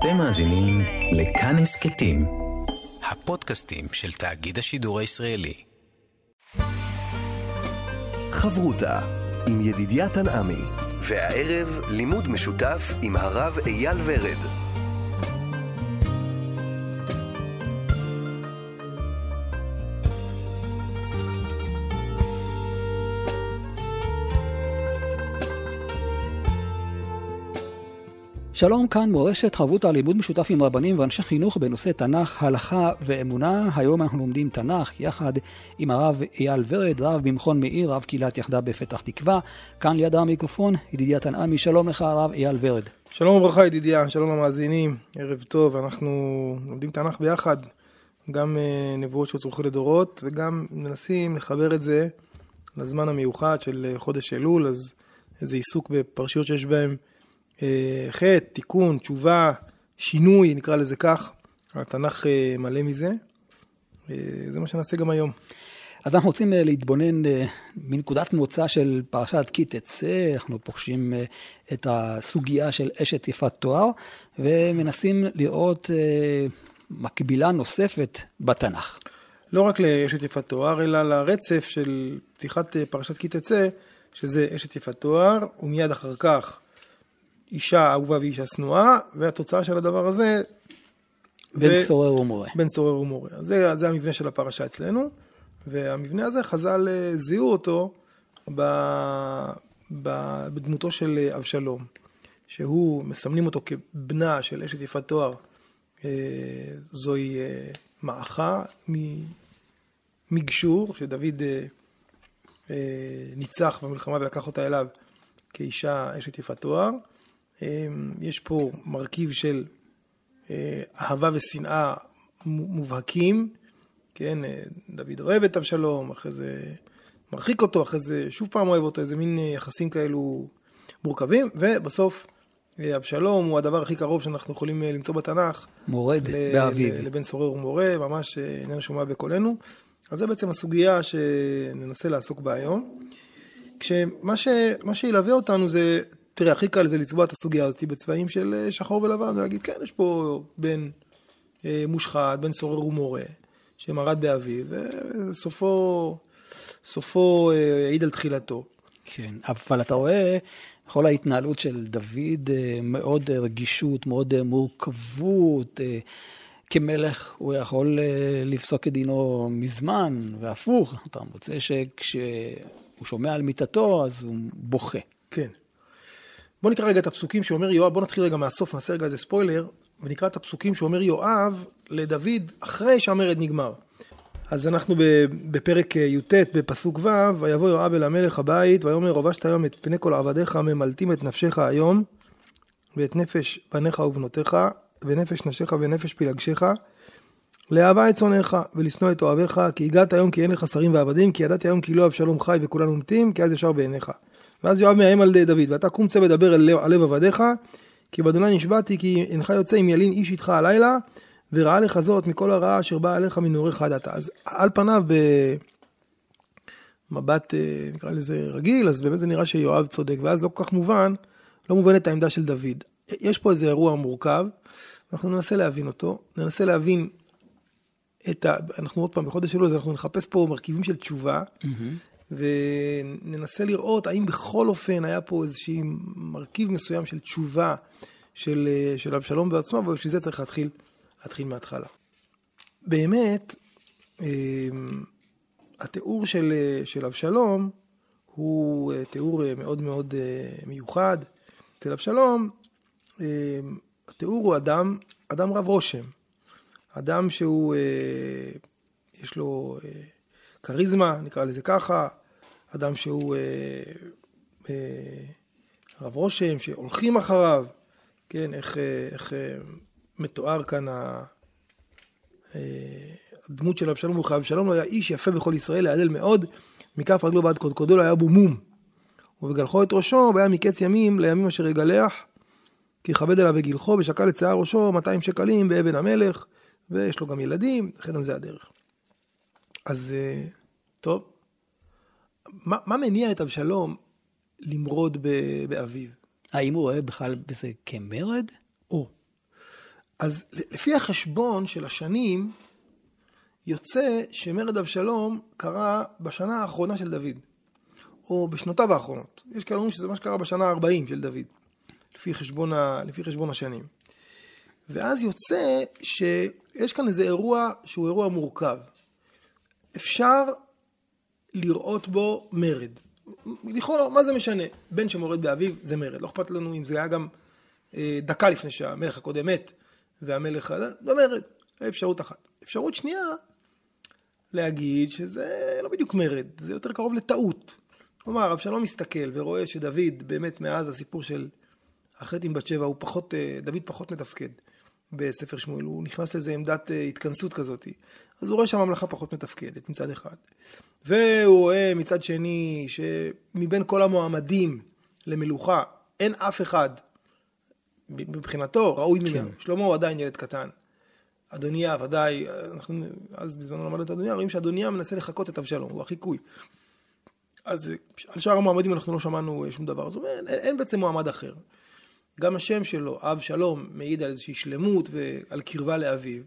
אתם מאזינים לכאן הסכתים, הפודקאסטים של תאגיד השידור הישראלי. חברותה עם ידידיה תנעמי, והערב לימוד משותף עם הרב אייל ורד. שלום, כאן מורשת חברותא לימוד משותף עם רבנים ואנשי חינוך בנושא תנ"ך, הלכה ואמונה. היום אנחנו לומדים תנ"ך יחד עם הרב אייל ורד, רב במכון מאיר, רב קהילת יחדה בפתח תקווה. כאן ליד המיקרופון, ידידיה תנעמי, שלום לך הרב אייל ורד. שלום וברכה ידידיה, שלום למאזינים, ערב טוב, אנחנו לומדים תנ"ך ביחד, גם אה, נבואות שצורכו לדורות וגם מנסים לחבר את זה לזמן המיוחד של אה, חודש אלול, אז איזה עיסוק בפרשיות שיש אה, חטא, תיקון, תשובה, שינוי, נקרא לזה כך. התנ"ך אה, מלא מזה. אה, זה מה שנעשה גם היום. אז אנחנו רוצים להתבונן מנקודת מוצא של פרשת כי תצא, אנחנו פוגשים את הסוגיה של אשת יפת תואר, ומנסים לראות מקבילה נוספת בתנ"ך. לא רק לאשת יפת תואר, אלא לרצף של פתיחת פרשת כי תצא, שזה אשת יפת תואר, ומיד אחר כך אישה אהובה ואישה שנואה, והתוצאה של הדבר הזה... בן סורר ומורה. בן סורר ומורה. זה, זה המבנה של הפרשה אצלנו, והמבנה הזה, חז"ל אה, זיהו אותו ב, ב, בדמותו של אבשלום, שהוא, מסמנים אותו כבנה של אשת יפת תואר. אה, זוהי אה, מעכה מגשור, שדוד ניצח במלחמה ולקח אותה אליו כאישה אשת יפת תואר. אמ, יש פה מרכיב של אה, אהבה ושנאה מובהקים, כן, אה, דוד אוהב את אבשלום, אחרי זה מרחיק אותו, אחרי זה שוב פעם אוהב אותו, איזה מין אה, יחסים כאלו מורכבים, ובסוף אבשלום הוא הדבר הכי קרוב שאנחנו יכולים למצוא בתנ"ך. מורד באביב. לבן סורר ומורה, ממש איננו שומע בקולנו. אז זה בעצם הסוגיה שננסה לעסוק בה היום. כשמה ש, שילווה אותנו זה תראה, הכי קל זה לצבוע את הסוגיה הזאת בצבעים של אה, שחור ולבן, ולהגיד, כן, יש פה בן אה, מושחת, בן סורר ומורה, שמרד באביו, וסופו, סופו אה, העיד על תחילתו. כן, אבל אתה רואה, כל ההתנהלות של דוד, מאוד רגישות, מאוד מורכבות. כמלך הוא יכול לפסוק את דינו מזמן, והפוך, אתה מוצא שכשהוא שומע על מיתתו, אז הוא בוכה. כן. בוא נקרא רגע את הפסוקים שאומר יואב, בוא נתחיל רגע מהסוף, נעשה רגע איזה ספוילר, ונקרא את הפסוקים שאומר יואב לדוד אחרי שהמרד נגמר. אז אנחנו בפרק י"ט בפסוק ו', ויבוא יואב אל המלך הבית, ויאמר רובשת היום את פני כל עבדיך ממלטים את נפשך היום, ואת נפש בניך ובנותיך, ונפש נשיך ונפש פלגשך, לאהבה את צונאיך, ולשנוא את אוהביך, כי הגעת היום כי אין לך שרים ועבדים, כי ידעתי היום כי לא אבשלום חי וכולנו מתים, כי אז ישר בעיניך. ואז יואב מאיים על דוד, ואתה קום צא ודבר על לב עבדיך, כי באדוני נשבעתי כי אינך יוצא אם ילין איש איתך הלילה, וראה לך זאת מכל הרעה אשר באה עליך מנעוריך עד עתה. אז על פניו במבט אה, נקרא לזה רגיל, אז באמת זה נראה שיואב צודק, ואז לא כל כך מובן, לא מובנת העמדה של דוד. יש פה איזה אירוע מורכב, אנחנו ננסה להבין אותו, ננסה להבין את ה... אנחנו עוד פעם בחודש אלול, אז אנחנו נחפש פה מרכיבים של תשובה, mm-hmm. וננסה לראות האם בכל אופן היה פה איזשהי מרכיב מסוים של תשובה של, של אבשלום בעצמו, ובשביל זה צריך להתחיל, להתחיל מההתחלה. באמת, אמ, התיאור של, של אבשלום הוא אה, תיאור אה, מאוד מאוד אה, מיוחד. אצל אבשלום, התיאור הוא אדם, אדם רב רושם. אדם שהוא, יש לו כריזמה, נקרא לזה ככה, אדם שהוא אה, אה, רב רושם, שהולכים אחריו, כן, איך, אה, איך אה, מתואר כאן ה, אה, הדמות של אבשלום הוא אבשלום לא היה איש יפה בכל ישראל, להלל מאוד, מכף רגלו ועד קודקודו לא היה בו מום. ובגלחו את ראשו, והיה מקץ ימים לימים אשר יגלח, כי כבד עליו בגלחו, ושקל את שיער ראשו 200 שקלים באבן המלך, ויש לו גם ילדים, לכן זה הדרך. אז אה, טוב, מה, מה מניע את אבשלום למרוד באביו? האם הוא רואה בכלל בזה כמרד? או. אז לפי החשבון של השנים, יוצא שמרד אבשלום קרה בשנה האחרונה של דוד, או בשנותיו האחרונות. יש כאלה אומרים שזה מה שקרה בשנה ה-40 של דוד, לפי חשבון, ה... לפי חשבון השנים. ואז יוצא שיש כאן איזה אירוע שהוא אירוע מורכב. אפשר לראות בו מרד. לכאורה, מה זה משנה? בן שמורד באביו זה מרד. לא אכפת לנו אם זה היה גם אה, דקה לפני שהמלך הקודם מת, והמלך... זה מרד. אפשרות אחת. אפשרות שנייה, להגיד שזה לא בדיוק מרד, זה יותר קרוב לטעות. כלומר, אבשלום מסתכל ורואה שדוד, באמת מאז הסיפור של החטא עם בת שבע, הוא פחות, אה, דוד פחות מתפקד בספר שמואל, הוא נכנס לאיזה עמדת אה, התכנסות כזאת. אז הוא רואה שהממלכה פחות מתפקדת מצד אחד. והוא רואה מצד שני שמבין כל המועמדים למלוכה, אין אף אחד מבחינתו ראוי ממנו. כן. שלמה הוא עדיין ילד קטן. אדוניה, ודאי, אנחנו אז בזמנו למדנו את אדוניה, רואים שאדוניה מנסה לחקות את אבשלום, הוא החיקוי. אז על שאר המועמדים אנחנו לא שמענו שום דבר, אז הוא אומר, אין, אין בעצם מועמד אחר. גם השם שלו, אב שלום, מעיד על איזושהי שלמות ועל קרבה לאביו.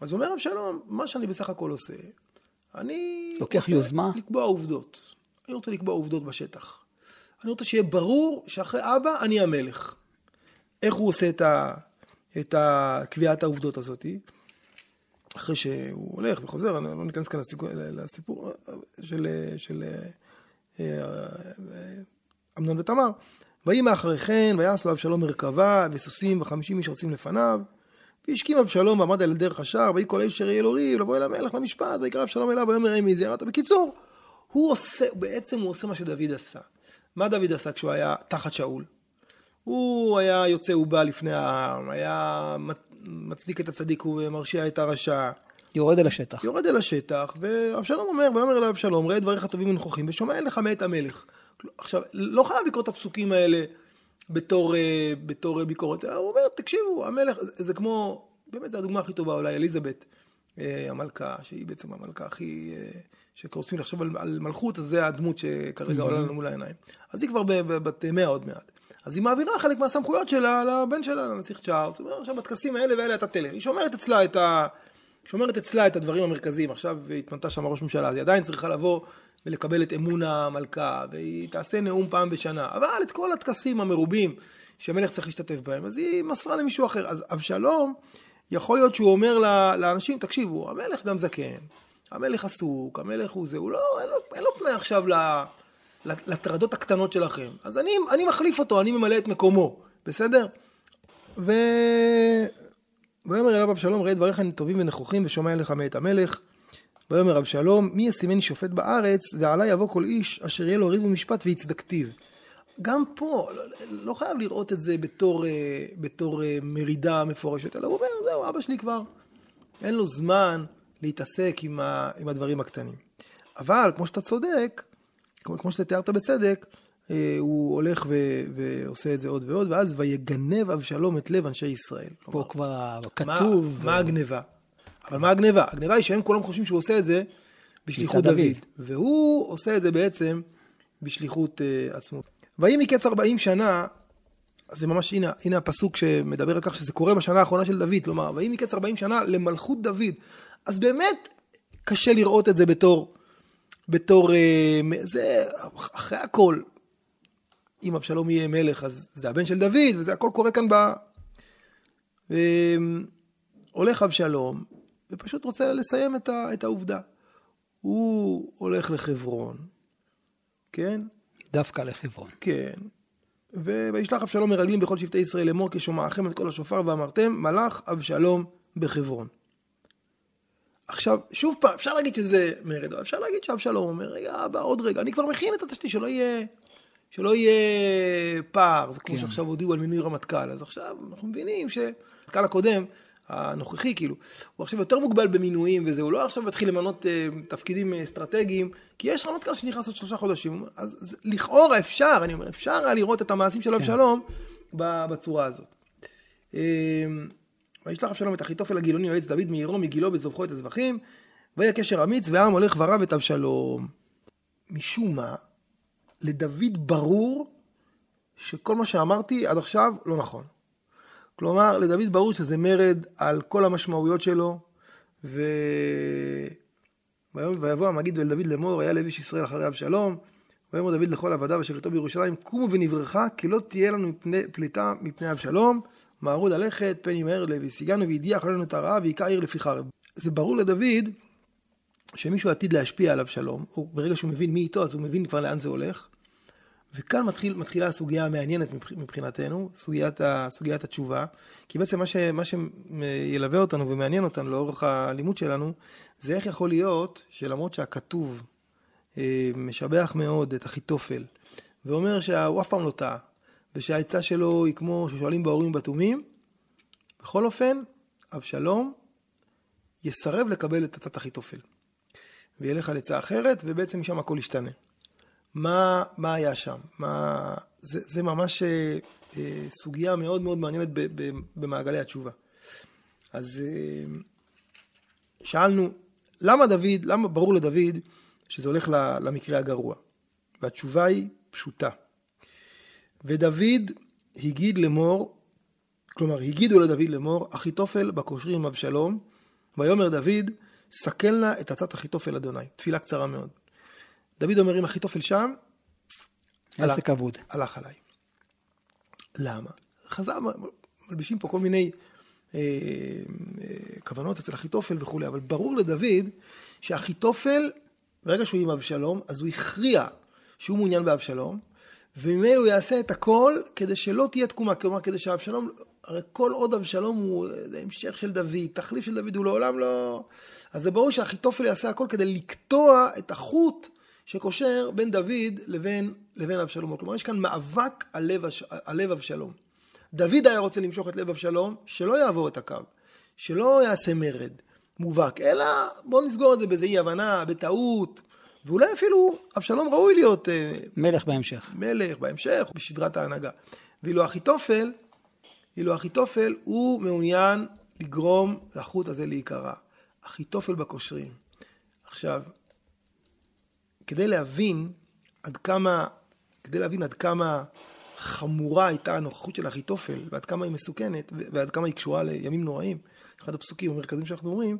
אז הוא אומר אבשלום, מה שאני בסך הכל עושה, אני לוקח יוזמה? לקבוע עובדות. אני רוצה לקבוע עובדות בשטח. אני רוצה שיהיה ברור שאחרי אבא אני המלך. איך הוא עושה את, ה, את קביעת העובדות הזאת? אחרי שהוא הולך וחוזר, אני לא ניכנס כאן לסיפור, לסיפור של, של אה, אמנון ותמר. ויהי מאחרי כן, ויעש לו אבשלום מרכבה, וסוסים וחמישים איש רצים לפניו. והשכים אבשלום ועמד על דרך השער, ויהי כל אשר יהיה לו ריב, לבוא אל המלך למשפט, ויקרא אבשלום אליו, ויאמר מי זהרת. בקיצור, הוא עושה, בעצם הוא עושה מה שדוד עשה. מה דוד עשה כשהוא היה תחת שאול? הוא היה יוצא ובא לפני העם, היה מצדיק את הצדיק ומרשיע את הרשע. יורד אל השטח. יורד אל השטח, ואבשלום אומר, ויאמר אליו אבשלום, ראה דבריך טובים ונכוחים, ושומע לך מאת המלך. עכשיו, לא חייב לקרוא את הפסוקים האלה בתור, אה, בתור ביקורת, אלא הוא אומר, תקשיבו, המלך, זה, זה כמו, באמת זו הדוגמה הכי טובה אולי, אליזבת אה, המלכה, שהיא בעצם המלכה הכי, אה, שרוצים לחשוב על, על מלכות, אז זה הדמות שכרגע עולה לנו מול העיניים. אז היא כבר בת מאה עוד מעט. אז היא מעבירה חלק מהסמכויות שלה לבן שלה, לנסיך צ'ארלס. הוא אומר, עכשיו בטקסים האלה והאלה אתה תלך. היא שומרת אצלה את ה... שומרת אצלה את הדברים המרכזיים. עכשיו התמנתה שם ראש ממשלה, אז היא עדיין צריכה לבוא ולקבל את אמון המלכה, והיא תעשה נאום פעם בשנה. אבל את כל הטקסים המרובים שהמלך צריך להשתתף בהם, אז היא מסרה למישהו אחר. אז אבשלום, יכול להיות שהוא אומר לאנשים, תקשיבו, המלך גם זקן, המלך עסוק, המלך הוא זה, הוא לא, אין לו, אין לו פני עכשיו לטרדות הקטנות שלכם. אז אני, אני מחליף אותו, אני ממלא את מקומו, בסדר? ו... ויאמר אליו אבשלום, ראה דבריך טובים ונכוחים ושומע אליך מאת המלך. ויאמר אבשלום, מי ישימני שופט בארץ, ועלי יבוא כל איש אשר יהיה לו ריב ומשפט ויצדקתיו. גם פה, לא, לא חייב לראות את זה בתור, אה, בתור אה, מרידה מפורשת, אלא הוא אומר, זהו, אבא שלי כבר, אין לו זמן להתעסק עם, ה, עם הדברים הקטנים. אבל, כמו שאתה צודק, כמו, כמו שאתה תיארת בצדק, אה, הוא הולך ו, ועושה את זה עוד ועוד, ואז ויגנב אבשלום את לב אנשי ישראל. פה כלומר, כבר כתוב. מה, ו... מה הגניבה? אבל מה הגניבה? הגניבה היא שהם כולם חושבים שהוא עושה את זה בשליחות דוד. דוד. והוא עושה את זה בעצם בשליחות uh, עצמו. ויהי מקץ 40 שנה, אז זה ממש, הנה, הנה הפסוק שמדבר על כך שזה קורה בשנה האחרונה של דוד, כלומר, ויהי מקץ 40 שנה למלכות דוד. אז באמת קשה לראות את זה בתור, בתור, uh, זה אחרי הכל, אם אבשלום יהיה מלך, אז זה הבן של דוד, וזה הכל קורה כאן ב... הולך אבשלום, ופשוט רוצה לסיים את, ה, את העובדה. הוא הולך לחברון, כן? דווקא לחברון. כן. וישלח אבשלום מרגלים בכל שבטי ישראל לאמור כשומעכם את כל השופר ואמרתם מלך אבשלום בחברון. עכשיו, שוב פעם, אפשר להגיד שזה מרד, אבל אפשר להגיד שאבשלום אומר, רגע, אבא, עוד רגע, אני כבר מכין את התשתית, שלא יהיה, שלא יהיה פער. זה כמו כן. שעכשיו הודיעו על מינוי רמטכ"ל, אז עכשיו אנחנו מבינים שהרמטכ"ל הקודם, הנוכחי, כאילו, הוא עכשיו יותר מוגבל במינויים וזה, הוא לא עכשיו מתחיל למנות uh, תפקידים אסטרטגיים, כי יש רמטכ"ל שנכנס עוד שלושה חודשים, אז זה, לכאורה אפשר, אני אומר, אפשר היה לראות את המעשים של אבשלום כן. בצורה הזאת. אמ, וישלח אבשלום את אחיתופל הגילוני יועץ דוד מעירו מגילו בזובחו את הזבחים, ויהיה קשר אמיץ והעם הולך ורב את אבשלום. משום מה, לדוד ברור שכל מה שאמרתי עד עכשיו לא נכון. כלומר, לדוד ברור שזה מרד על כל המשמעויות שלו, ו... ויבוא המגיד אל דוד לאמור, היה לוי ישראל אחרי אבשלום, ויאמר דוד לכל עבדיו אשר איתו בירושלים, קומו ונברכה, כי לא תהיה לנו מפני, פליטה מפני אבשלום, מהרו ללכת, פן ימהר והשיגנו והדיח לנו את הרעה, והיכה עיר לפי חרב. זה ברור לדוד שמישהו עתיד להשפיע על אבשלום, ברגע שהוא מבין מי איתו, אז הוא מבין כבר לאן זה הולך. וכאן מתחיל, מתחילה הסוגיה המעניינת מבחינתנו, סוגיית, ה, סוגיית התשובה, כי בעצם מה, ש, מה שילווה אותנו ומעניין אותנו לאורך הלימוד שלנו, זה איך יכול להיות שלמרות שהכתוב אה, משבח מאוד את אחיתופל, ואומר שהוא אף פעם לא טעה, ושהעצה שלו היא כמו ששואלים בהורים בתומים, בכל אופן, אבשלום יסרב לקבל את עצת אחיתופל. וילך על עצה אחרת, ובעצם משם הכל ישתנה. מה, מה היה שם? מה, זה, זה ממש אה, אה, סוגיה מאוד מאוד מעניינת ב, ב, במעגלי התשובה. אז אה, שאלנו, למה דוד, למה ברור לדוד שזה הולך למקרה הגרוע? והתשובה היא פשוטה. ודוד הגיד לאמור, כלומר הגידו לדוד לאמור, אחיתופל בקושרים עם אבשלום, ויאמר דוד, סכל נא את עצת אחיתופל אדוני. תפילה קצרה מאוד. דוד אומר, אם אחיתופל שם, עסק אבוד. הלך עליי. למה? חז"ל מלבישים פה כל מיני אה, אה, כוונות אצל אחיתופל וכולי, אבל ברור לדוד שאחיתופל, ברגע שהוא עם אבשלום, אז הוא הכריע שהוא מעוניין באבשלום, וממילא הוא יעשה את הכל כדי שלא תהיה תקומה, כלומר כדי שאבשלום, הרי כל עוד אבשלום הוא המשך של דוד, תחליף של דוד, הוא לעולם לא... אז זה ברור שאחיתופל יעשה הכל כדי לקטוע את החוט שקושר בין דוד לבין, לבין אבשלום. כלומר, יש כאן מאבק על לב, על לב אבשלום. דוד היה רוצה למשוך את לב אבשלום, שלא יעבור את הקו, שלא יעשה מרד מובהק, אלא בואו נסגור את זה באיזה אי הבנה, בטעות, ואולי אפילו אבשלום ראוי להיות... אה, מלך בהמשך. מלך בהמשך, בשדרת ההנהגה. ואילו אחיתופל, אילו אחיתופל, הוא מעוניין לגרום לחוט הזה להיקרע. אחיתופל בקושרים. עכשיו, כדי להבין עד כמה, כדי להבין עד כמה חמורה הייתה הנוכחות של אחיתופל, ועד כמה היא מסוכנת, ועד כמה היא קשורה לימים נוראים, אחד הפסוקים המרכזיים שאנחנו אומרים,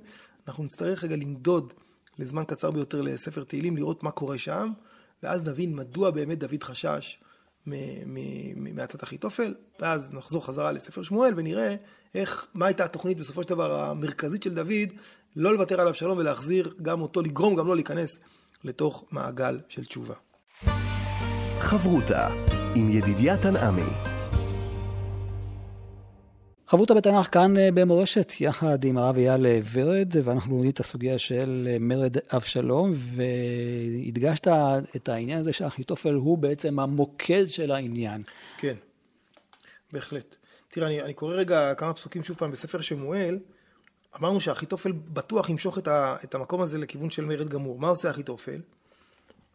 אנחנו נצטרך רגע לנדוד לזמן קצר ביותר לספר תהילים, לראות מה קורה שם, ואז נבין מדוע באמת דוד חשש מעצת אחיתופל, ואז נחזור חזרה לספר שמואל ונראה איך, מה הייתה התוכנית בסופו של דבר המרכזית של דוד, לא לוותר על אבשלום ולהחזיר גם אותו, לגרום גם לו להיכנס לתוך מעגל של תשובה. חברותה עם ידידיה תנעמי חברותה בתנ"ך כאן אה, במורשת, יחד עם הרב אייל ורד, ואנחנו לומדים את הסוגיה של אה, מרד אבשלום, והדגשת את העניין הזה שאחיתופל הוא בעצם המוקד של העניין. כן, בהחלט. תראה, אני, אני קורא רגע כמה פסוקים שוב פעם בספר שמואל. אמרנו שאחיתופל בטוח ימשוך את, ה, את המקום הזה לכיוון של מרד גמור. מה עושה אחיתופל?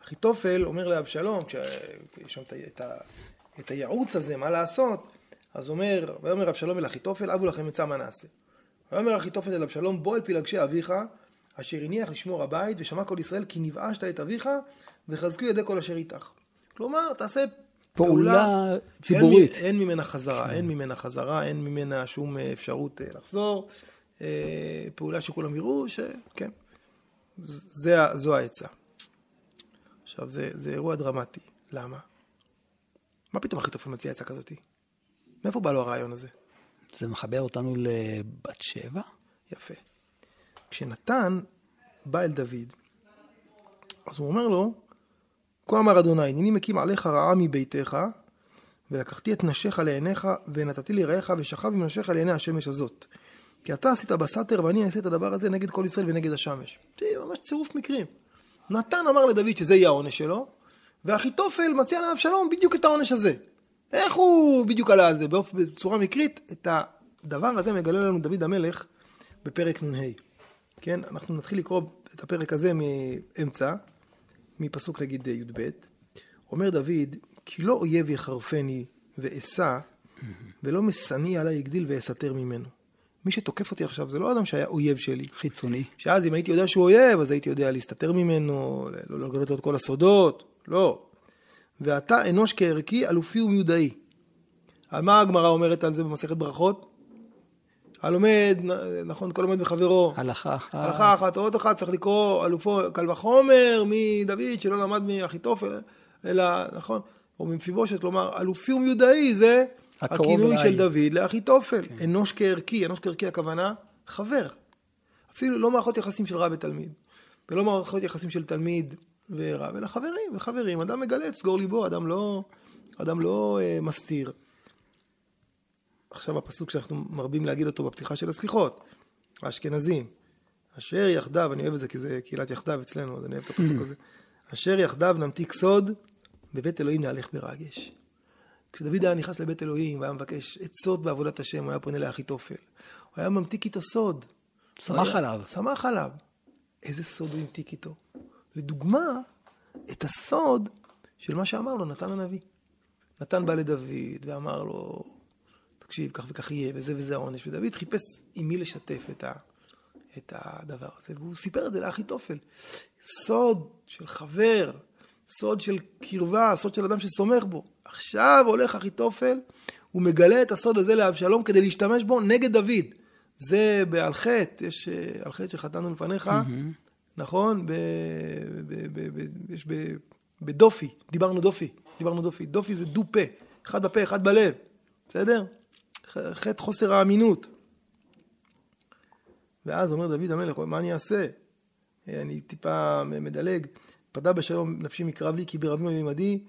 אחיתופל אומר לאבשלום, כשיש שם את, ה, את הייעוץ הזה, מה לעשות, אז אומר, ויאמר אבשלום אל אחיתופל, אבו לכם עצה מה נעשה. ויאמר אחיתופל אל אבשלום, בוא אל פילגשי אביך, אשר הניח לשמור הבית, ושמע כל ישראל כי נבאשת את אביך, וחזקו ידי כל אשר איתך. כלומר, תעשה פעולה, פעולה ציבורית. אין, אין ממנה חזרה. אין ממנה חזרה, אין ממנה שום אפשרות אה, לחזור. אה, פעולה שכולם יראו, שכן, זה, זו העצה. עכשיו, זה, זה אירוע דרמטי. למה? מה פתאום אחיתופל מציע עצה כזאתי? מאיפה בא לו הרעיון הזה? זה מחבר אותנו לבת שבע? יפה. כשנתן בא אל דוד, אז הוא אומר לו, כה אמר אדוני, הנני מקים עליך רעה מביתך, ולקחתי את נשיך לעיניך, ונתתי לרעך, ושכב עם נשיך לעיני השמש הזאת. כי אתה עשית בסתר, ואני אעשה את הדבר הזה נגד כל ישראל ונגד השמש. זה ממש צירוף מקרים. נתן אמר לדוד שזה יהיה העונש שלו, ואחיתופל מציע לאבשלום בדיוק את העונש הזה. איך הוא בדיוק עלה על זה? בצורה מקרית, את הדבר הזה מגלה לנו דוד המלך בפרק נ"ה. כן, אנחנו נתחיל לקרוא את הפרק הזה מאמצע, מפסוק נגיד י"ב. אומר דוד, כי לא אויב יחרפני ואשא, ולא משנאי עלי יגדיל ואסתר ממנו. מי שתוקף אותי עכשיו זה לא אדם שהיה אויב שלי. חיצוני. שאז אם הייתי יודע שהוא אויב, אז הייתי יודע להסתתר ממנו, לא לגלות את כל הסודות, לא. ואתה אנוש כערכי, אלופי ומיודעי. על מה הגמרא אומרת על זה במסכת ברכות? הלומד, נכון, כל לומד מחברו. הלכה אחת. הלכה אחת, עוד אחת צריך לקרוא אלופו, קל וחומר מדוד שלא למד מאחיתופל, אלא, נכון, או ממפיבושת, כלומר, אלופי ומיודעי זה הכינוי. של דוד לאחיתופל. אנוש כערכי, אנוש כערכי הכוונה, חבר. אפילו לא מערכות יחסים של רב ותלמיד, ולא מערכות יחסים של תלמיד ורב, אלא חברים וחברים. אדם מגלה את סגור ליבו, אדם לא, אדם לא אה, מסתיר. עכשיו הפסוק שאנחנו מרבים להגיד אותו בפתיחה של הסליחות, האשכנזים. אשר יחדיו, אני אוהב את זה כי זה קהילת יחדיו אצלנו, אז אני אוהב את הפסוק הזה. אשר יחדיו נמתיק סוד, בבית אלוהים נהלך ברגש. כשדוד היה נכנס לבית אלוהים והיה מבקש עצות בעבודת השם, הוא היה פונה לאחיתופל. הוא היה ממתיק איתו סוד. שמח היה- עליו. שמח עליו. איזה סוד הוא המתיק איתו? לדוגמה, את הסוד של מה שאמר לו נתן הנביא. נתן בא לדוד ואמר לו, תקשיב, כך וכך יהיה, וזה וזה העונש. ודוד חיפש עם מי לשתף את, ה, את הדבר הזה, והוא סיפר את זה לאחיתופל. סוד של חבר, סוד של קרבה, סוד של אדם שסומך בו. עכשיו הולך אחיתופל, הוא מגלה את הסוד הזה לאבשלום כדי להשתמש בו נגד דוד. זה ועל חטא, יש אה, על חטא שחטאנו לפניך, נכון? ב, ב, ב, ב, יש ב, בדופי, דיברנו דופי, דיברנו דופי. דופי זה דו פה, אחד בפה, אחד בלב, בסדר? חטא חוסר האמינות. ואז אומר דוד המלך, מה אני אעשה? אה, אני טיפה מדלג. פדה בשלום נפשי מקרב לי, כי ברבים עמדי.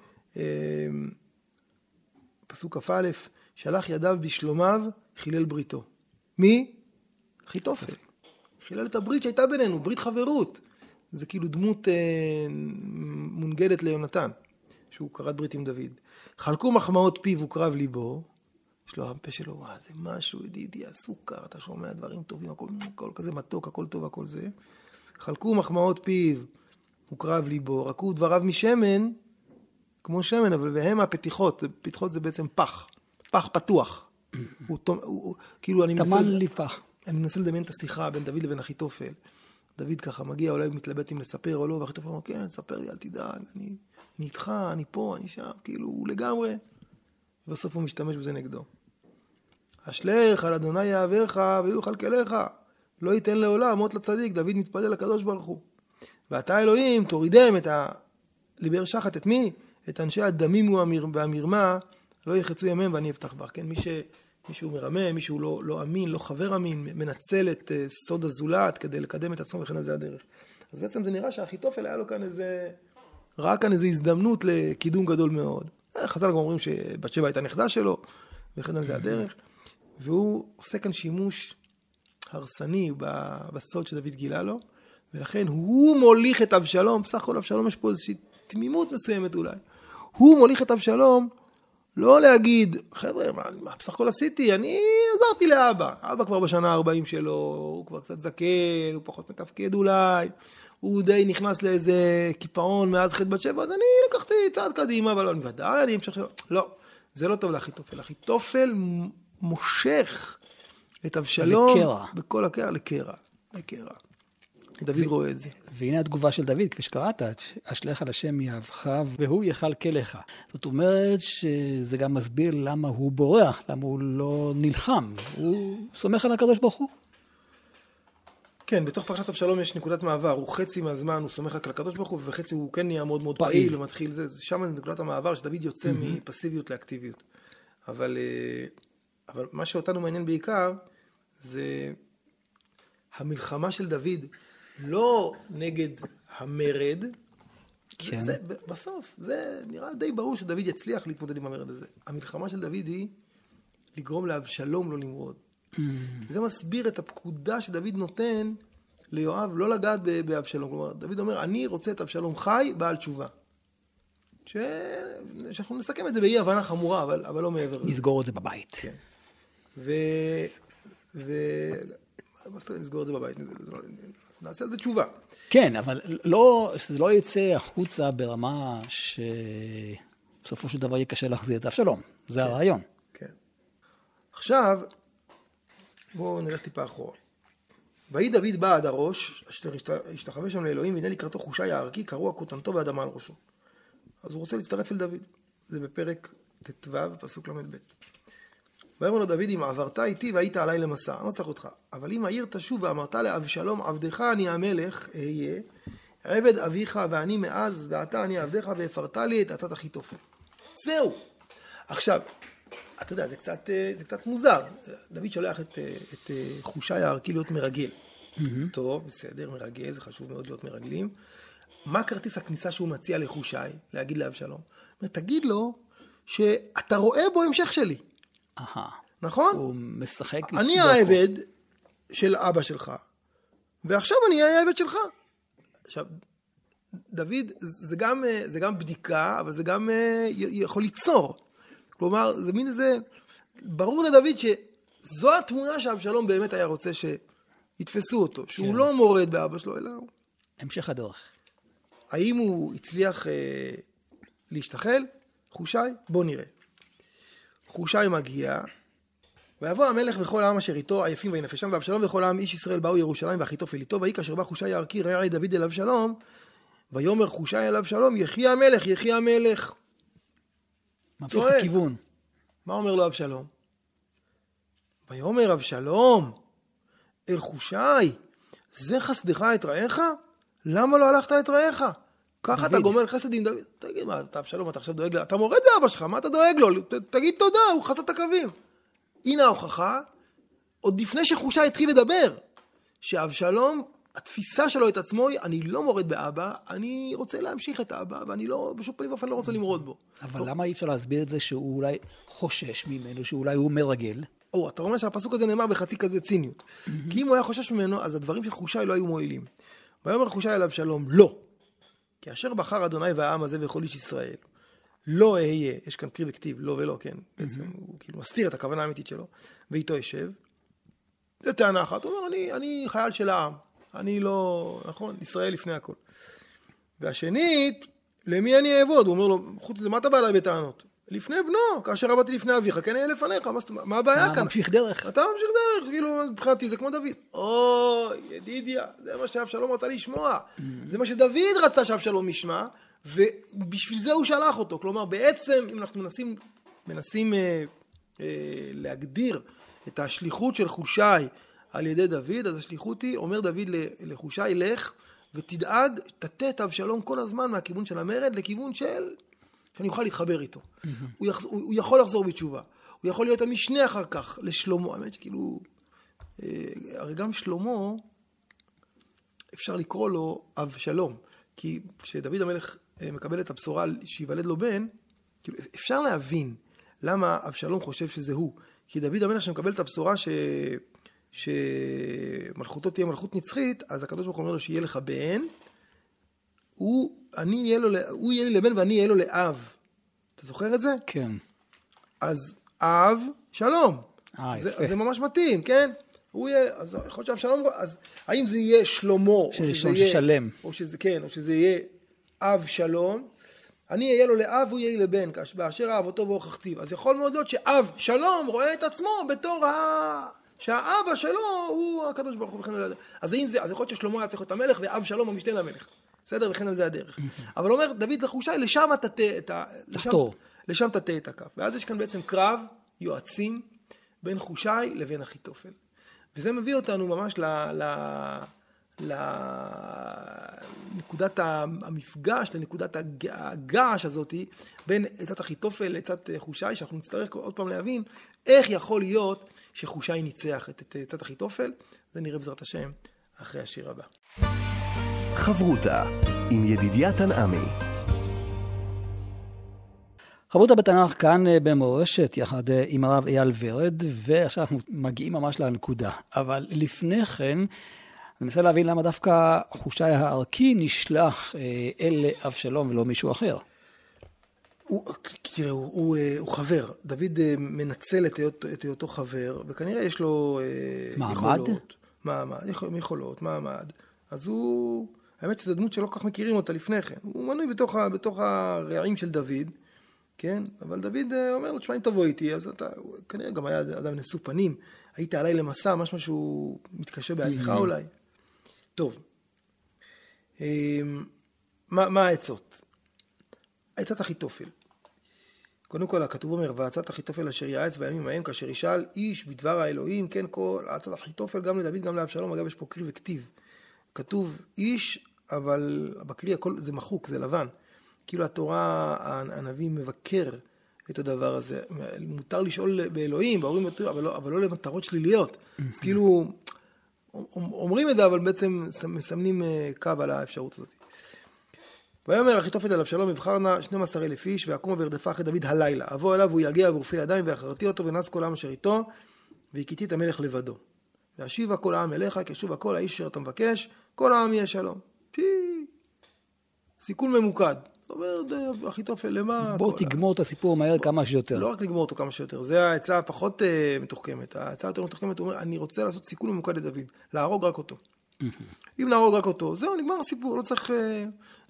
פסוק כ"א, שלח ידיו בשלומיו, חילל בריתו. מי? אחיתופל. חילל את הברית שהייתה בינינו, ברית חברות. זה כאילו דמות אה, מונגדת ליונתן, שהוא כרת ברית עם דוד. חלקו מחמאות פיו וקרב ליבו, יש לו הפה שלו, וואו, זה משהו, ידידי, הסוכר, אתה שומע דברים טובים, הכל, הכל כזה מתוק, הכל טוב, הכל זה. חלקו מחמאות פיו וקרב ליבו, רקו דבריו משמן, כמו שמן, אבל והם הפתיחות, פתיחות זה בעצם פח, פח פתוח. הוא, הוא, הוא, כאילו, אני מנסה, תמן ליפח. אני מנסה לדמיין את השיחה בין דוד לבין אחיתופל. דוד ככה מגיע, אולי מתלבט אם לספר או לא, ואחיתופל אומר, כן, ספר לי, אל תדאג, אני, אני איתך, אני פה, אני שם, כאילו, הוא לגמרי. ובסוף הוא משתמש בזה נגדו. אשליך על אדוני יאהבך ויהיו כלכליך. לא ייתן לעולם מות לצדיק, דוד מתפלל לקדוש ברוך הוא. ואתה אלוהים תורידם את ה... לבאר שחת, את מי? את אנשי הדמים והמר... והמרמה, לא יחצו ימיהם ואני אפתח בך. כן, מי ש... מישהו מרמה, מישהו לא, לא אמין, לא חבר אמין, מנצל את uh, סוד הזולת כדי לקדם את עצמו וכן על זה הדרך. אז בעצם זה נראה שאחיתופל היה לו כאן איזה... ראה כאן איזו הזדמנות לקידום גדול מאוד. אה, חז"ל גם אומרים שבת שבע הייתה נכדה שלו, וכן על זה הדרך. והוא עושה כאן שימוש הרסני בסוד שדוד גילה לו, ולכן הוא מוליך את אבשלום, בסך הכל אבשלום יש פה איזושהי תמימות מסוימת אולי. הוא מוליך את אבשלום לא להגיד, חבר'ה, מה, מה בסך הכל עשיתי? אני עזרתי לאבא. אבא כבר בשנה ה-40 שלו, הוא כבר קצת זקן, הוא פחות מתפקד אולי. הוא די נכנס לאיזה קיפאון מאז חטא בת שבע, אז אני לקחתי צעד קדימה, אבל אני ודאי, אני שלו. לא, זה לא טוב לאחיתופל. אחיתופל מושך את אבשלום לקרע. בכל הקרע, לקרע, לקרע. דוד רואה את זה. והנה התגובה של דוד, כפי שקראת, אשליך על השם יאהבך והוא יכלכלך. זאת אומרת שזה גם מסביר למה הוא בורח, למה הוא לא נלחם. הוא סומך על הקדוש ברוך הוא. כן, בתוך פרשת אבשלום יש נקודת מעבר, הוא חצי מהזמן הוא סומך רק על הקדוש ברוך הוא, וחצי הוא כן נהיה מאוד מאוד פעיל. פעיל, ומתחיל זה, זה שם נקודת המעבר שדוד יוצא מפסיביות לאקטיביות. אבל, אה, אבל מה שאותנו מעניין בעיקר, זה המלחמה של דוד, לא נגד המרד, כן. זה, זה, בסוף, זה נראה די ברור שדוד יצליח להתמודד עם המרד הזה. המלחמה של דוד היא לגרום לאבשלום לא למרוד. זה מסביר את הפקודה שדוד נותן ליואב לא לגעת באבשלום. כלומר, דוד אומר, אני רוצה את אבשלום חי, בעל תשובה. ש... שאנחנו נסכם את זה באי הבנה חמורה, אבל, אבל לא מעבר. נסגור את זה בבית. כן. ו... ו... מה זאת אומרת נסגור את זה בבית? נעשה על זה תשובה. כן, אבל לא, שזה לא יצא החוצה ברמה שבסופו של דבר יהיה קשה להחזיר את זה אבשלום. זה הרעיון. כן. עכשיו, בואו נלך טיפה אחורה. ויהי דוד בא עד הראש, אשר השת- השתחווה שם לאלוהים, והנה לקראתו חושי הערכי, קרוע כותנתו ואדמה על ראשו. אז הוא רוצה להצטרף אל דוד. זה בפרק ט"ו, פסוק ל"ב. ויאמר לו דוד אם עברת איתי והיית עלי למסע, אני לא צריך אותך. אבל אם העיר תשוב ואמרת לאבשלום עבדך אני המלך אהיה, עבד אביך ואני מאז ועתה אני עבדך והפרת לי את עצת אחיתופל. זהו. עכשיו, אתה יודע, זה קצת, אה, זה קצת מוזר. דוד שולח את, אה, את אה, חושי הערכי להיות מרגל. Mm-hmm. טוב, בסדר, מרגל, זה חשוב מאוד להיות מרגלים. מה כרטיס הכניסה שהוא מציע לחושי, להגיד לאבשלום? תגיד לו שאתה רואה בו המשך שלי. אהה. נכון? הוא משחק... אני. העבד של אבא שלך, ועכשיו אני אהיה העבד שלך. עכשיו, דוד, זה גם, אה, זה גם בדיקה, אבל זה גם אה, יכול ליצור. כלומר, זה מין איזה... ברור לדוד שזו התמונה שאבשלום באמת היה רוצה שיתפסו אותו, שהוא כן. לא מורד באבא שלו, אלא הוא... המשך הדרך. האם הוא הצליח אה, להשתחל? חושי? בוא נראה. חושי מגיע, ויבוא המלך וכל העם אשר איתו עייפים וינפשם, ואבשלום וכל העם איש ישראל באו ירושלים ואחיתופל איתו, ויהי כאשר בא חושי הערכי את דוד אל אבשלום, ויאמר חושי אל אבשלום יחי המלך יחי המלך. צועק. הכיוון. מה אומר לו אבשלום? ויאמר אבשלום אל חושי, זה חסדך את רעך? למה לא הלכת את רעך? ככה אתה. גומל חסד עם דוד. תגיד, מה, אתה אבשלום, אתה עכשיו דואג לו? אתה מורד באבא שלך, מה אתה דואג לו? ת, תגיד תודה, הוא חצה את הקווים. הנה ההוכחה, עוד לפני שחושי התחיל לדבר, שאבשלום, התפיסה שלו את עצמו היא, אני לא מורד באבא, אני רוצה להמשיך את האבא, ואני לא, בשום פנים ואופן לא רוצה למרוד בו. אבל למה אי אפשר להסביר את זה שהוא אולי חושש ממנו, שאולי הוא מרגל? או, אתה אומר שהפסוק הזה נאמר בחצי כזה ציניות. כי אם הוא היה חושש ממנו, אז הדברים של חושי לא היו מועילים. ויאמר חושי אל אבשלום, לא. כי אשר בחר אדוני והעם הזה וכל איש ישראל, לא אהיה, יש כאן קריא וכתיב, לא ולא, כן, בעצם הוא כאילו מסתיר את הכוונה האמיתית שלו, ואיתו ישב. זו טענה אחת, הוא אומר, אני, אני חייל של העם, אני לא, נכון, ישראל לפני הכל. והשנית, למי אני אעבוד? הוא אומר לו, חוץ מזה, מה אתה בא אליי בטענות? לפני בנו, כאשר עבדתי לפני אביך, כן אהיה לפניך, מה? מה הבעיה אתה כאן? ממשיך דרך. אתה ממשיך דרך, כאילו, מבחינתי זה כמו דוד. אוי, ידידיה, זה מה שאבשלום רצה לשמוע. זה מה שדוד רצה שאבשלום ישמע, ובשביל זה הוא שלח אותו. כלומר, בעצם, אם אנחנו מנסים, מנסים אה, אה, להגדיר את השליחות של חושי על ידי דוד, אז השליחות היא, אומר דוד לחושי, לך ותדאג, תטה את אבשלום כל הזמן מהכיוון של המרד לכיוון של... שאני אוכל להתחבר איתו. הוא, יחז... הוא, הוא יכול לחזור בתשובה. הוא יכול להיות המשנה אחר כך לשלמה. האמת שכאילו, אה, הרי גם שלמה, אפשר לקרוא לו אבשלום. כי כשדוד המלך אה, מקבל את הבשורה על שייוולד לו בן, כאילו, אפשר להבין למה אבשלום חושב שזה הוא. כי דוד המלך שמקבל את הבשורה ש... שמלכותו תהיה מלכות נצחית, אז הקדוש ברוך הוא אומר לו שיהיה לך בן, הוא, אני אהיה לו, הוא יהיה לי לבן ואני אהיה לו לאב. אתה זוכר את זה? כן. אז אב, שלום. אה, יפה. זה ממש מתאים, כן? הוא יהיה, אז יכול להיות שאבשלום, אז האם זה יהיה שלמה, או שזה שם יהיה, שלם. או שזה, כן, או שזה יהיה אב שלום, אני אהיה לו לאב, הוא יהיה לי לבן, באשר אהבותו והוכחתיו. אז יכול מאוד להיות שאב שלום רואה את עצמו בתור ה... שהאבא שלו הוא הקדוש ברוך הוא. אז האם זה, אז יכול להיות ששלמה היה צריך להיות המלך ואב שלום המשנה למלך. בסדר? וכן על זה הדרך. אבל אומר דוד לחושי, לשם תטה את ה... לשם- תחתור. לשם תטה את הכף. ואז יש כאן בעצם קרב יועצים בין חושי לבין אחיתופל. וזה מביא אותנו ממש ל... ל... לנקודת המפגש, לנקודת הג- הגעש הזאתי בין עצת אחיתופל לעצת חושי, שאנחנו נצטרך עוד פעם להבין איך יכול להיות שחושי ניצח את את עצת אחיתופל. זה נראה בעזרת השם אחרי השיר הבא. חברותה עם ידידיה תנעמי. חברותא בתנ"ך כאן אה, במורשת, יחד אה, עם הרב אייל ורד, ועכשיו אנחנו מגיעים ממש לנקודה. אבל לפני כן, אני מנסה להבין למה דווקא חושי הערכי נשלח אה, אל אבשלום ולא מישהו אחר. הוא, תראה, הוא, הוא, הוא חבר. דוד מנצל את, היות, את היותו חבר, וכנראה יש לו מעמד? יכולות. מעמד? יכול- יכולות, מעמד. אז הוא... האמת שזו דמות שלא כל כך מכירים אותה לפני כן. הוא מנוי בתוך, ה, בתוך הרעים של דוד, כן? אבל דוד אה, אומר לו, תשמע, אם תבוא איתי, אז אתה... הוא כנראה גם היה אדם נשוא פנים. היית עליי למסע, משהו שהוא מתקשה בהליכה אולי. טוב. אה, מה, מה העצות? עצת אחיתופל. קודם כל, הכתוב אומר, ועצת אחיתופל אשר יעץ בימים ההם, כאשר ישאל איש בדבר האלוהים, כן, כל עצת אחיתופל, גם לדוד, גם לאבשלום, אגב, יש פה קרי וכתיב. כתוב איש, אבל בקרי הכל זה מחוק, זה לבן. כאילו התורה, הנביא מבקר את הדבר הזה. מותר לשאול באלוהים, בהורים, אבל לא, אבל לא למטרות שליליות. אז כאילו, אומרים את זה, אבל בעצם מסמנים אה, קו על האפשרות הזאת. ויאמר אחיתופל אל אבשלום אבחר נא 12 אלף איש ויקום וירדפה אחרי דוד הלילה. אבוא אליו והוא יגיע ורופא ידיים ואחרתי אותו ונס כל העם אשר איתו והכיתי את המלך לבדו. ואשיבה כל העם אליך כי ישוב הכל האיש אשר אתה מבקש כל העם יהיה שלום. פי... סיכול ממוקד. אומר אחיתופל למה... בוא תגמור את הסיפור מהר כמה שיותר. לא רק לגמור אותו כמה שיותר, זה העצה הפחות uh, מתוחכמת. העצה היותר מתוחכמת, הוא אומר, אני רוצה לעשות סיכול ממוקד לדוד, להרוג רק אותו. אם נהרוג רק אותו, זהו, נגמר הסיפור, לא צריך... Uh,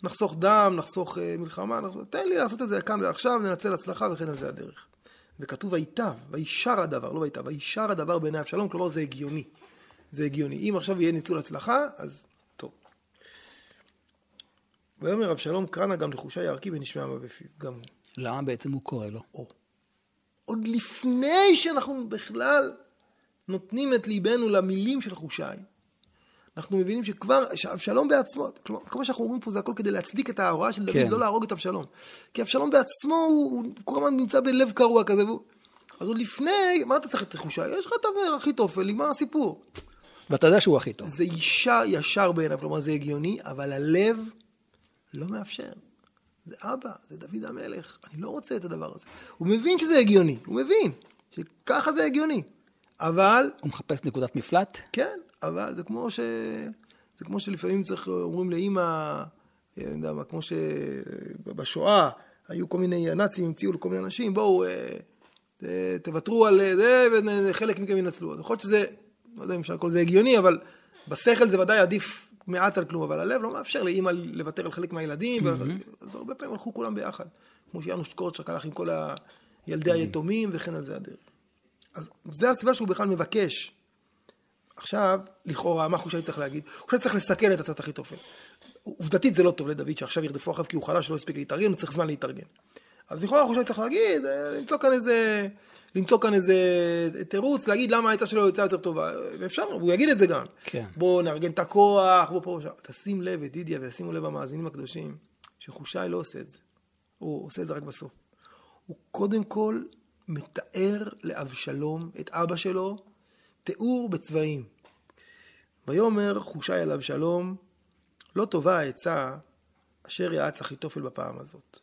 נחסוך דם, נחסוך uh, מלחמה, נחסוך... תן לי לעשות את זה כאן ועכשיו, ננצל הצלחה וכן על זה הדרך. וכתוב ויטב, וישר הדבר, לא ויטב, וישר הדבר בעיני אבשלום, כלומר זה הגיוני. זה הגיוני. אם עכשיו יהיה ניצול הצלחה, אז טוב. ויאמר אבשלום קרנה גם לחושי ירקי ונשמע מה בפיו, גם הוא. למה בעצם הוא קורא לו? או. עוד לפני שאנחנו בכלל נותנים את ליבנו למילים של חושי, אנחנו מבינים שכבר, שאבשלום בעצמו, כלומר, כל מה שאנחנו אומרים פה זה הכל כדי להצדיק את ההוראה של דוד, כן. לא להרוג את אבשלום. כי אבשלום בעצמו, הוא, הוא כל הזמן נמצא בלב קרוע כזה, והוא... אז עוד לפני, מה אתה צריך את חושה? יש לך את הכי תופל, נגמר הסיפור. ואתה יודע שהוא הכי טוב. זה ישר, ישר בעיניו, כלומר זה הגיוני, אבל הלב לא מאפשר. זה אבא, זה דוד המלך, אני לא רוצה את הדבר הזה. הוא מבין שזה הגיוני, הוא מבין שככה זה הגיוני, אבל... הוא מחפש נקודת מפלט? כן, אבל זה כמו ש... זה כמו שלפעמים צריך, אומרים לאימא, אני יודע מה, כמו שבשואה היו כל מיני, הנאצים המציאו לכל מיני אנשים, בואו, אה, תוותרו על זה, וחלק מכם ינצלו. אז יכול להיות שזה, לא יודע אם אפשר לקרוא לזה הגיוני, אבל בשכל זה ודאי עדיף מעט על כלום, אבל הלב לא מאפשר לאימא לוותר על חלק מהילדים, mm-hmm. אז הרבה פעמים הלכו כולם ביחד. כמו שיאנוש קורצ'ק הלך עם כל ילדי היתומים, וכן על זה הדרך. אז זה הסיבה שהוא בכלל מבקש עכשיו, לכאורה, מה חושי צריך להגיד? חושי צריך לסכל את הצעת אחיתופל. עובדתית זה לא טוב לדוד שעכשיו ירדפו אחריו כי הוא חלש ולא הספיק להתארגן, הוא צריך זמן להתארגן. אז לכאורה חושי צריך להגיד, אה, למצוא כאן איזה, למצוא כאן איזה תירוץ, להגיד למה העצה שלו יצאה יותר טובה. ואפשר, הוא יגיד את זה גם. כן. בוא נארגן את הכוח, בוא פה ושם. תשים לב, ידידיה, וישימו לב המאזינים הקדושים, שחושי לא עושה את זה. הוא עושה את זה רק בסוף. הוא קודם כל מתאר לאבשלום את אבא שלו תיאור בצבעים. ויאמר חושי עליו שלום, לא טובה העצה אשר יעץ אחיתופל בפעם הזאת.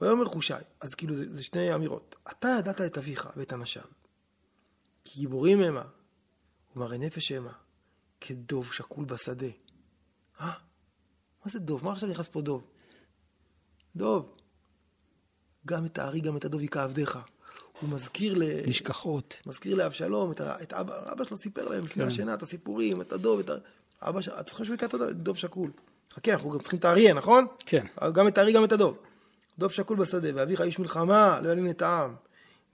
ויאמר חושי, אז כאילו זה, זה שני אמירות. אתה ידעת את אביך ואת אנשיו, כי גיבורים המה, ומראה נפש המה, כדוב שקול בשדה. אה? מה זה דוב? מה עכשיו נכנס פה דוב? דוב. גם את הארי, גם את הדוב יכה עבדיך. הוא מזכיר ל... נשכחות. מזכיר לאבשלום, את, ה... את אבא, אבא שלו סיפר להם לפני כן. השינה את הסיפורים, את הדוב, את ה... אבא שלו, את זוכר שהוא יקרא את הדוב שקול. חכה, אנחנו גם צריכים את האריה, נכון? כן. גם את האריה, גם את הדוב. דוב שקול בשדה, ואביך איש מלחמה, לא ילין את העם.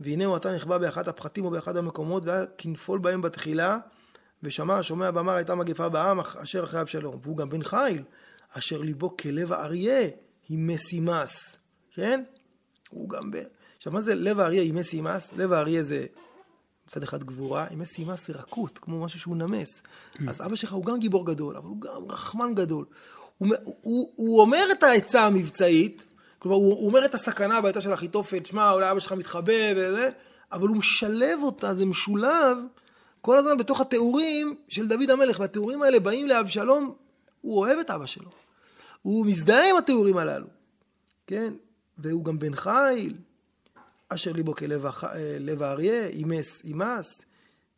והנה הוא אתה נכבה באחד הפחתים או באחד המקומות, והיה כנפול בהם בתחילה, ושמע השומע ואמר הייתה מגפה בעם אשר אחרי אבשלום. והוא גם בן חיל, אשר ליבו כלב האריה, היא מסימס. כן? הוא גם ב... עכשיו, מה זה לב האריה ימי סימס? לב האריה זה מצד אחד גבורה, ימי סימס זה רכות, כמו משהו שהוא נמס. Mm. אז אבא שלך הוא גם גיבור גדול, אבל הוא גם רחמן גדול. הוא, הוא, הוא אומר את העצה המבצעית, כלומר, הוא, הוא אומר את הסכנה בעצה של אחיתופל, שמע, אולי אבא שלך מתחבא וזה, אבל הוא משלב אותה, זה משולב כל הזמן בתוך התיאורים של דוד המלך, והתיאורים האלה באים לאבשלום, הוא אוהב את אבא שלו. הוא מזדהה עם התיאורים הללו, כן? והוא גם בן חיל, אשר ליבו כלב אה, האריה, ימס ימס.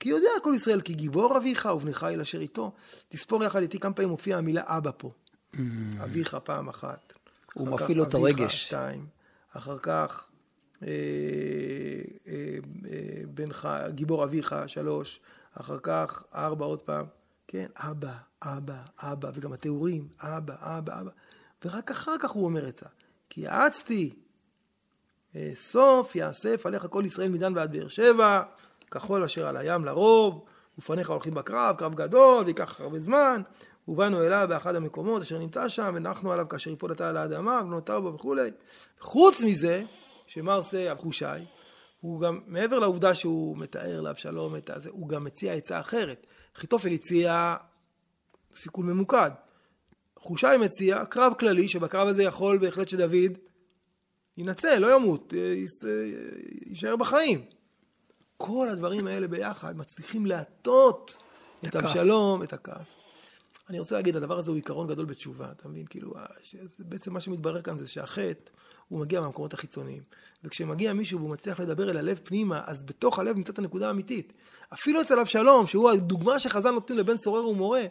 כי יודע כל ישראל, כי גיבור אביך ובנך אל אשר איתו. תספור יחד איתי כמה פעמים מופיעה המילה אבא פה. Mm. אביך פעם אחת. הוא מפעיל לו את הרגש. שתיים. אחר כך אה, אה, בנך, גיבור אביך שלוש. אחר כך ארבע עוד פעם. כן, אבא, אבא, אבא, וגם התיאורים, אבא, אבא, אבא. ורק אחר כך הוא אומר את זה. כי יעצתי סוף יאסף עליך כל ישראל מדן ועד באר שבע, כחול אשר על הים לרוב, ופניך הולכים בקרב, קרב גדול, ויקח הרבה זמן, ובאנו אליו באחד המקומות אשר נמצא שם, ונחנו עליו כאשר יפול עתה על האדמה, ונותר בו וכולי. חוץ מזה, שמה עושה החושי? הוא גם, מעבר לעובדה שהוא מתאר לאבשלום את הזה, הוא גם מציע עצה אחרת. אחיתופל הציע סיכול ממוקד. חושי מציע קרב כללי, שבקרב הזה יכול בהחלט שדוד ינצל, לא ימות, יישאר בחיים. כל הדברים האלה ביחד מצליחים להטות את אבשלום, את הכף. אני רוצה להגיד, הדבר הזה הוא עיקרון גדול בתשובה, אתה מבין? כאילו, בעצם מה שמתברר כאן זה שהחטא, הוא מגיע מהמקומות החיצוניים. וכשמגיע מישהו והוא מצליח לדבר אל הלב פנימה, אז בתוך הלב נמצאת הנקודה האמיתית. אפילו אצל אבשלום, שהוא הדוגמה שחז"ל נותנים לבן סורר ומורה,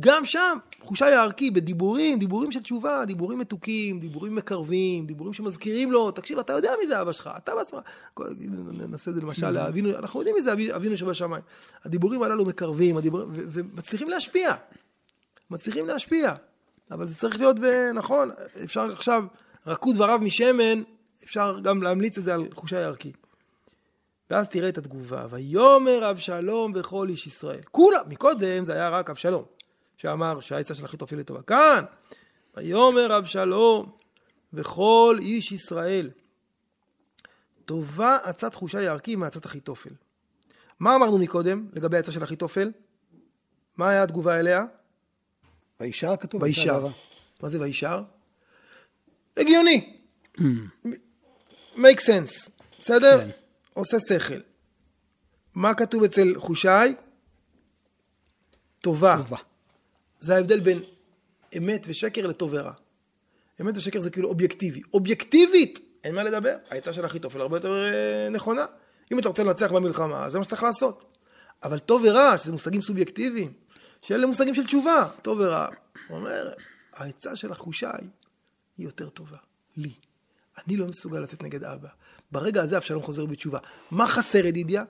גם שם, חושי הערכי, בדיבורים, דיבורים של תשובה, דיבורים מתוקים, דיבורים מקרבים, דיבורים שמזכירים לו, תקשיב, אתה יודע מי זה אבא שלך, אתה בעצמך. נעשה את זה למשל, אבינו, אנחנו יודעים מי זה אבינו שבשמיים. הדיבורים הללו מקרבים, הדיבורים, ומצליחים להשפיע. מצליחים להשפיע. אבל זה צריך להיות, נכון, אפשר עכשיו, רכו דבריו משמן, אפשר גם להמליץ את זה על חושי הערכי. ואז תראה את התגובה, ויאמר אבשלום וכל איש ישראל. כולם, מקודם זה היה רק אבשלום. שאמר שהעצה של אחיתופל לטובה. כאן, ויאמר אבשלום וכל איש ישראל, טובה עצת חושי יערכי מעצת אחיתופל. מה אמרנו מקודם לגבי העצה של אחיתופל? מה היה התגובה אליה? וישר כתוב. וישר. מה זה וישר? הגיוני. make sense. בסדר? כן. עושה שכל. מה כתוב אצל חושי? טובה. טובה. זה ההבדל בין אמת ושקר לטוב ורע. אמת ושקר זה כאילו אובייקטיבי. אובייקטיבית, אין מה לדבר. העצה של אחיתופל הרבה יותר אה, נכונה. אם אתה רוצה לנצח במלחמה, זה מה שצריך לעשות. אבל טוב ורע, שזה מושגים סובייקטיביים, שאלה מושגים של תשובה, טוב ורע. הוא אומר, העצה של החושי היא יותר טובה. לי. אני לא מסוגל לצאת נגד אבא. ברגע הזה אבשלום חוזר בתשובה. מה חסר, ידידיה?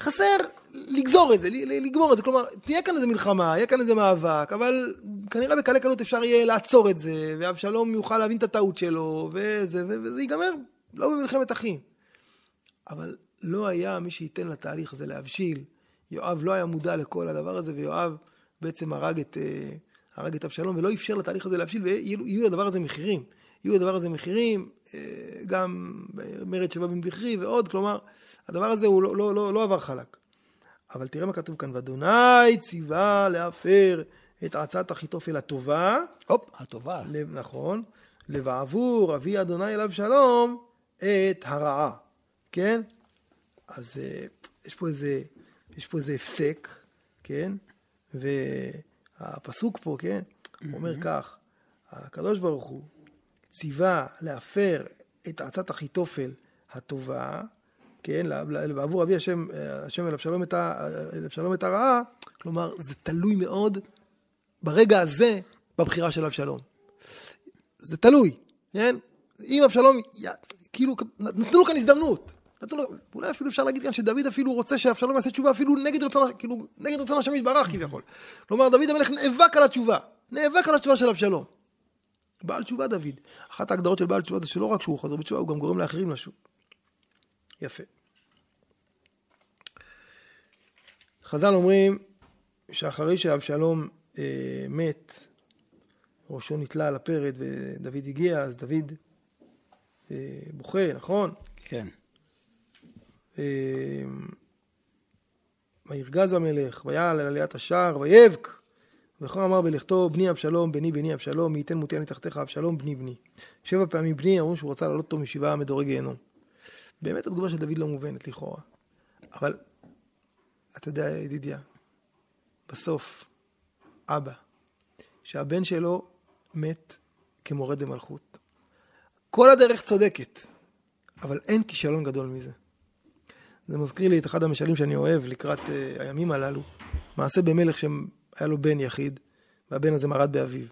חסר לגזור את זה, לגמור את זה. כלומר, תהיה כאן איזה מלחמה, יהיה כאן איזה מאבק, אבל כנראה בקלי קלות אפשר יהיה לעצור את זה, ואבשלום יוכל להבין את הטעות שלו, וזה, וזה ייגמר לא במלחמת אחים. אבל לא היה מי שייתן לתהליך הזה להבשיל. יואב לא היה מודע לכל הדבר הזה, ויואב בעצם הרג את, אה, הרג את אבשלום, ולא אפשר לתהליך הזה להבשיל, ויהיו לדבר הזה מחירים. יהיו לדבר הזה מחירים, אה, גם מרד שבא בן בכרי ועוד, כלומר, הדבר הזה הוא לא, לא, לא, לא עבר חלק. אבל תראה מה כתוב כאן, ואדוני ציווה להפר את עצת אחיתופל הטובה. הופ, הטובה. לב, נכון. לבעבור אבי אדוני אליו שלום את הרעה, כן? אז אה, יש פה איזה, יש פה איזה הפסק, כן? והפסוק פה, כן? הוא אומר כך, הקדוש ברוך הוא ציווה להפר את עצת אחיתופל הטובה, כן, בעבור אבי השם, השם אל אבשלום את, את הרעה, כלומר, זה תלוי מאוד ברגע הזה בבחירה של אבשלום. זה תלוי, כן? אם אבשלום, כאילו, נתנו לו כאן הזדמנות. נתנו לו, אולי אפילו אפשר להגיד כאן שדוד אפילו רוצה שאבשלום יעשה תשובה אפילו נגד רצון, כאילו, נגד רצון השם יתברך כביכול. כלומר, דוד המלך נאבק על התשובה, נאבק על התשובה של אבשלום. בעל תשובה דוד. אחת ההגדרות של בעל תשובה זה שלא רק שהוא חוזר בתשובה, הוא גם גורם לאחרים לשוב. יפה. חז"ל אומרים שאחרי שאבשלום אה, מת, ראשו נתלה על הפרד ודוד הגיע, אז דוד אה, בוכה, נכון? כן. אה, וירגז המלך, ויעל על עליית השער, ויבק. וכה אמר בלכתו, בני אבשלום, בני בני אבשלום, מי ייתן מותי אני תחתיך אבשלום, בני בני. שבע פעמים בני, אמרו שהוא רצה לעלות אותו משבעה מדורי גיהנום. באמת התגובה של דוד לא מובנת לכאורה. אבל, אתה יודע, ידידיה, בסוף, אבא, שהבן שלו מת כמורד במלכות. כל הדרך צודקת, אבל אין כישלון גדול מזה. זה מזכיר לי את אחד המשלים שאני אוהב לקראת uh, הימים הללו. מעשה במלך שהיה לו בן יחיד, והבן הזה מרד באביו.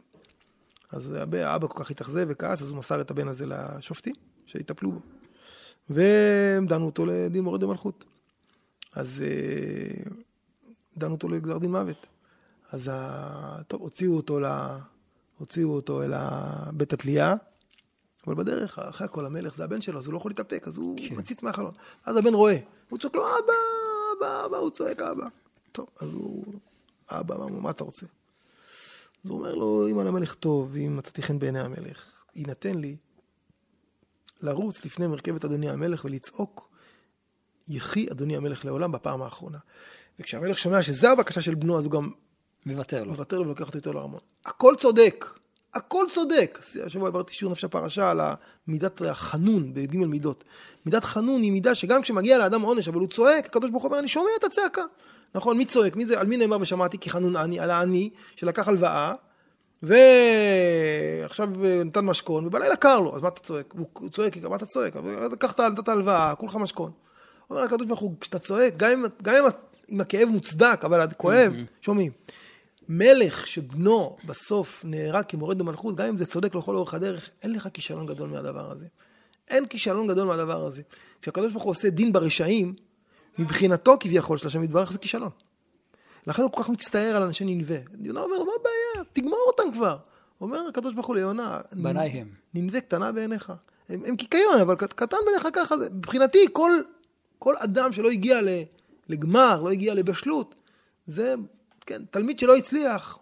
אז האבא כל כך התאכזב וכעס, אז הוא מסר את הבן הזה לשופטים, שיטפלו בו. והם דנו אותו לדין מורד במלכות. אז אה, דנו אותו לגזר דין מוות. אז טוב, הוציאו אותו, לה, הוציאו אותו אל בית התלייה, אבל בדרך, אחרי הכל המלך זה הבן שלו, אז הוא לא יכול להתאפק, אז הוא כן. מציץ מהחלון. אז הבן רואה, הוא צועק לו, אבא, אבא, אבא, הוא צועק, אבא. טוב, אז הוא, אבא, מה, מה אתה רוצה? אז הוא אומר לו, אם על המלך טוב, ואם מצאתי חן בעיני המלך, יינתן לי לרוץ לפני מרכבת אדוני המלך ולצעוק, יחי אדוני המלך לעולם בפעם האחרונה. וכשהמלך שומע שזו הבקשה של בנו, אז הוא גם מוותר לו. מוותר לו ולוקח אותו איתו לארמון. הכל צודק, הכל צודק. השבוע העברתי שיעור נפש הפרשה על מידת החנון בי"ג מידות. מידת חנון היא מידה שגם כשמגיע לאדם עונש, אבל הוא צועק, הקדוש ברוך הוא אומר, אני שומע את הצעקה. נכון, מי צועק? מי זה? על מי נאמר ושמעתי כי חנון אני? על העני שלקח הלוואה, ועכשיו נתן משכון, ובלילה קר לו, אז מה אתה צועק? הוא צועק, מה אתה צועק? לקחת, נתת הלוואה, כולך משכון. אומר הקדוש ברוך הוא, כשאתה צועק, גם אם, גם אם, אם הכאב מוצדק, אבל כואב, שומעים. מלך שבנו בסוף נהרג כמורד במלכות, גם אם זה צודק לכל אורך הדרך, אין לך כישלון גדול מהדבר הזה. אין כישלון גדול מהדבר הזה. כשהקדוש ברוך הוא עושה דין ברשעים, מבחינתו כביכול של השם יתברך זה כישלון. לכן הוא כל כך מצטער על אנשי ננבה. יונה אומר לו, מה הבעיה? תגמור אותם כבר. אומר הקדוש ברוך הוא ליונה, בניי הם. ננבה קטנה בעיניך. הם, הם קיקיון, אבל קטן בעיניך ככה. זה, מבחינתי, כל, כל אדם שלא הגיע לגמר, לא הגיע לבשלות, זה, כן, תלמיד שלא הצליח.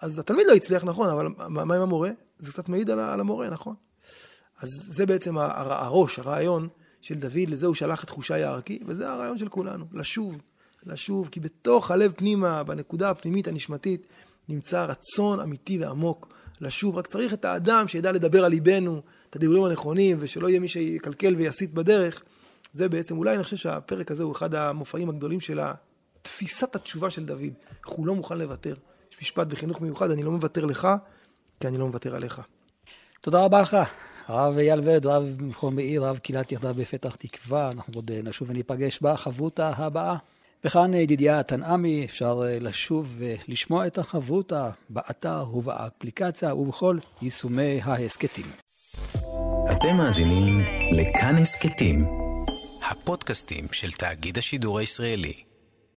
אז התלמיד לא הצליח, נכון, אבל מה עם המורה? זה קצת מעיד על המורה, נכון? אז זה בעצם הראש, הרעיון של דוד, לזה הוא שלח את חושי הערכי, וזה הרעיון של כולנו, לשוב, לשוב, כי בתוך הלב פנימה, בנקודה הפנימית הנשמתית, נמצא רצון אמיתי ועמוק לשוב. רק צריך את האדם שידע לדבר על ליבנו, את הדיבורים הנכונים, ושלא יהיה מי שיקלקל ויסית בדרך. זה בעצם, אולי אני חושב שהפרק הזה הוא אחד המופעים הגדולים של תפיסת התשובה של דוד. איך הוא לא מוכן לוותר. יש משפט בחינוך מיוחד, אני לא מוותר לך, כי אני לא מוותר עליך. תודה רבה לך. הרב אייל ורד, רב מכון מאיר, רב קהילת יחדיו בפתח תקווה. אנחנו עוד נשוב וניפגש בחברותה הבאה. וכאן ידידיה תנעמי, אפשר לשוב ולשמוע את החברותה באתר ובאפליקציה ובכל יישומי ההסכתים. אתם מאזינים לכאן הסכתים, הפודקאסטים של תאגיד השידור הישראלי.